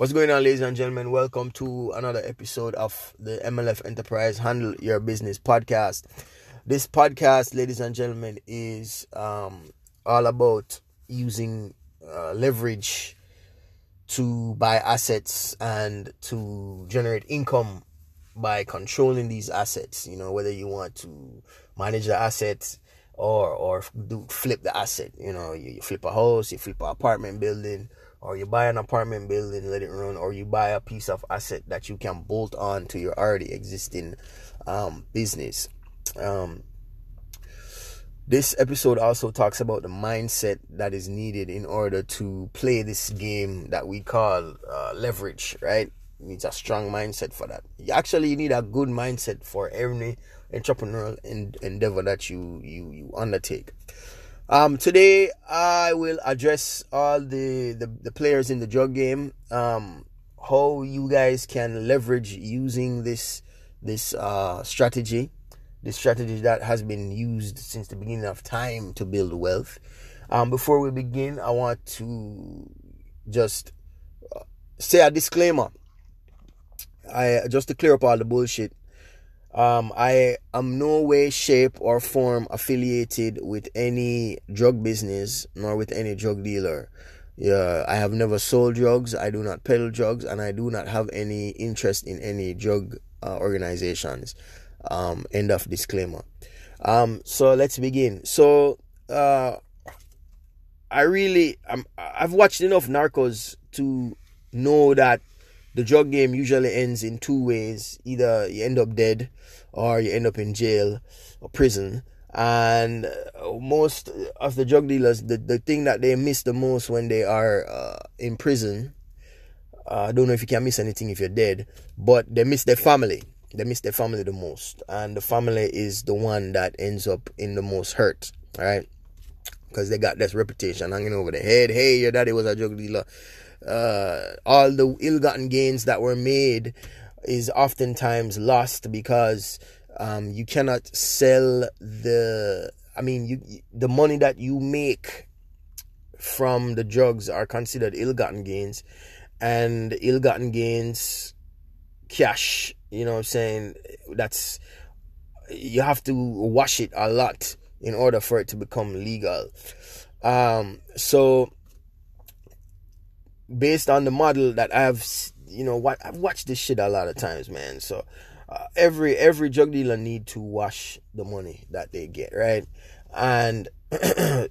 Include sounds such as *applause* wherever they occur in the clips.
What's going on, ladies and gentlemen? Welcome to another episode of the MLF Enterprise Handle Your Business podcast. This podcast, ladies and gentlemen, is um, all about using uh, leverage to buy assets and to generate income by controlling these assets. You know, whether you want to manage the assets or or do flip the asset. You know, you, you flip a house, you flip an apartment building or you buy an apartment building, let it run, or you buy a piece of asset that you can bolt on to your already existing um, business. Um, this episode also talks about the mindset that is needed in order to play this game that we call uh, leverage, right? It needs a strong mindset for that. You actually you need a good mindset for every entrepreneurial endeavor that you you you undertake. Um, today I will address all the, the, the players in the drug game. Um, how you guys can leverage using this this uh, strategy, this strategy that has been used since the beginning of time to build wealth. Um, before we begin, I want to just uh, say a disclaimer. I just to clear up all the bullshit. Um, I am no way, shape, or form affiliated with any drug business nor with any drug dealer. Yeah, I have never sold drugs. I do not peddle drugs, and I do not have any interest in any drug uh, organizations. Um, end of disclaimer. Um, so let's begin. So, uh, I really, I'm, I've watched enough Narcos to know that the drug game usually ends in two ways. Either you end up dead or you end up in jail or prison. And uh, most of the drug dealers the, the thing that they miss the most when they are uh, in prison uh, i don't know if you can miss anything if you're dead but they miss their family. They miss their family the most. And the family is the one that ends up in the most hurt all right? Because they got this reputation hanging over their head. Hey your daddy was a drug dealer uh, all the ill-gotten gains that were made is oftentimes lost because um, you cannot sell the i mean you the money that you make from the drugs are considered ill-gotten gains and ill-gotten gains cash you know what i'm saying? That's you have to wash it a lot in order for it to become legal. Um so based on the model that I've you know what I've watched this shit a lot of times, man. So uh, every every drug dealer need to wash the money that they get, right? And *clears throat*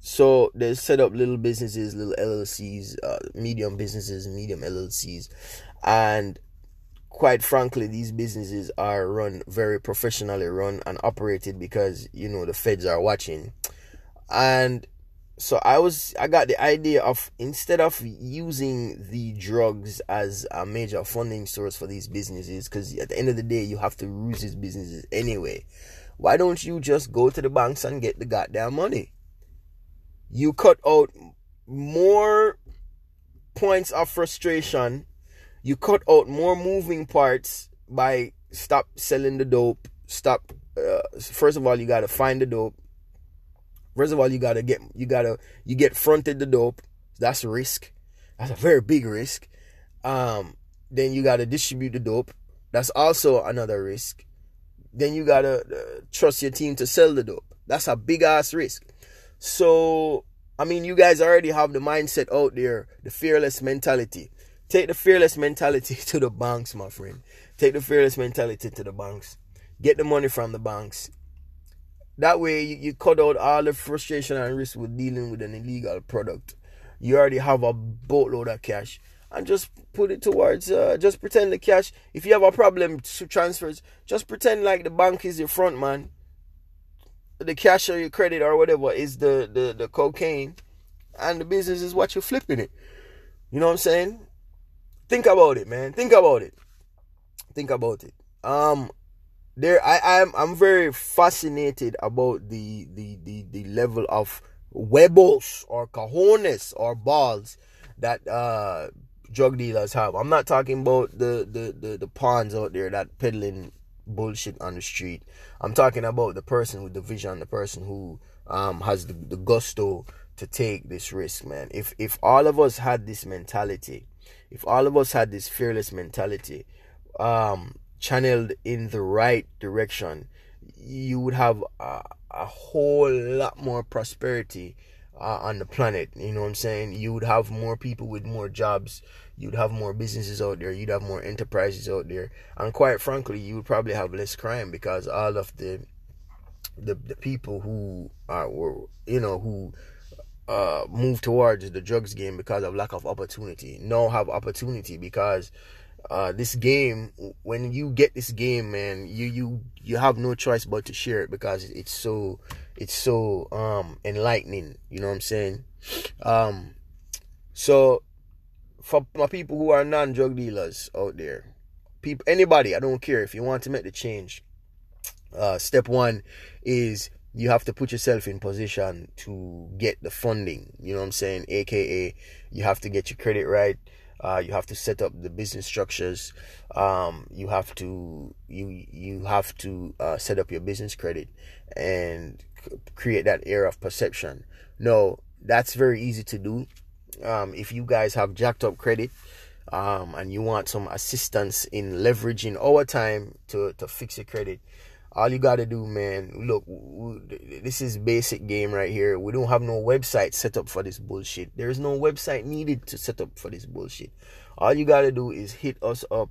so they set up little businesses, little LLCs, uh, medium businesses, medium LLCs, and quite frankly, these businesses are run very professionally run and operated because you know the feds are watching, and so I was I got the idea of instead of using the drugs as a major funding source for these businesses, because at the end of the day you have to use these businesses anyway. Why don't you just go to the banks and get the goddamn money? You cut out more points of frustration. You cut out more moving parts by stop selling the dope. Stop. Uh, first of all, you gotta find the dope First of all, you gotta get you gotta you get fronted the dope. That's a risk. That's a very big risk. Um, then you gotta distribute the dope. That's also another risk. Then you gotta uh, trust your team to sell the dope. That's a big ass risk. So I mean, you guys already have the mindset out there, the fearless mentality. Take the fearless mentality *laughs* to the banks, my friend. Take the fearless mentality to the banks. Get the money from the banks. That way, you, you cut out all the frustration and risk with dealing with an illegal product. You already have a boatload of cash and just put it towards, uh, just pretend the cash. If you have a problem to transfers, just pretend like the bank is your front man. The cash or your credit or whatever is the, the, the cocaine, and the business is what you're flipping it. You know what I'm saying? Think about it, man. Think about it. Think about it. Um, there I am I'm, I'm very fascinated about the the the, the level of huevos or cajones or balls that uh drug dealers have. I'm not talking about the the the, the pawns out there that peddling bullshit on the street. I'm talking about the person with the vision, the person who um has the, the gusto to take this risk, man. If if all of us had this mentality, if all of us had this fearless mentality, um, channeled in the right direction, you would have a, a whole lot more prosperity uh, on the planet. You know what I'm saying? You would have more people with more jobs. You'd have more businesses out there. You'd have more enterprises out there. And quite frankly, you would probably have less crime because all of the the, the people who are were you know who uh move towards the drugs game because of lack of opportunity now have opportunity because uh this game when you get this game man you you you have no choice but to share it because it's so it's so um enlightening. You know what i'm saying? Um so for my people who are non-drug dealers out there people anybody i don't care if you want to make the change uh step one is you have to put yourself in position to get the funding. You know what i'm saying? Aka you have to get your credit right uh, you have to set up the business structures. Um, you have to you you have to uh, set up your business credit and c- create that air of perception. No that's very easy to do. Um, if you guys have jacked up credit um, and you want some assistance in leveraging our time to, to fix your credit all you gotta do man look this is basic game right here. We don't have no website set up for this bullshit. There's no website needed to set up for this bullshit. All you gotta do is hit us up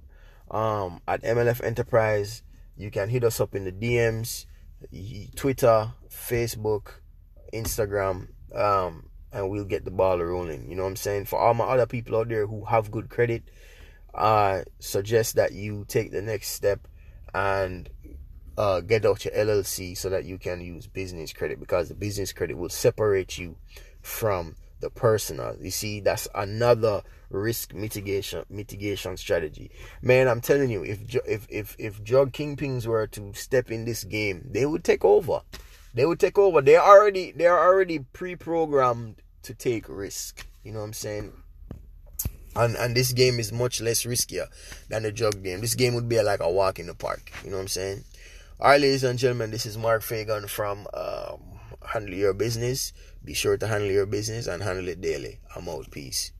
um, at mlf enterprise. You can hit us up in the dms twitter facebook instagram um, and we'll get the ball rolling. You know what i'm saying? For all my other people out there who have good credit i suggest that you take the next step and uh, get out your LLC so that you can use business credit because the business credit will separate you from the personal. You see, that's another risk mitigation mitigation strategy. Man, I'm telling you, if if if if drug kingpins were to step in this game, they would take over. They would take over. They're already they're already pre-programmed to take risk. You know what I'm saying? And and this game is much less riskier than the drug game. This game would be like a walk in the park. You know what I'm saying? Alright, ladies and gentlemen, this is Mark Fagan from um, Handle Your Business. Be sure to handle your business and handle it daily. I'm out. Peace.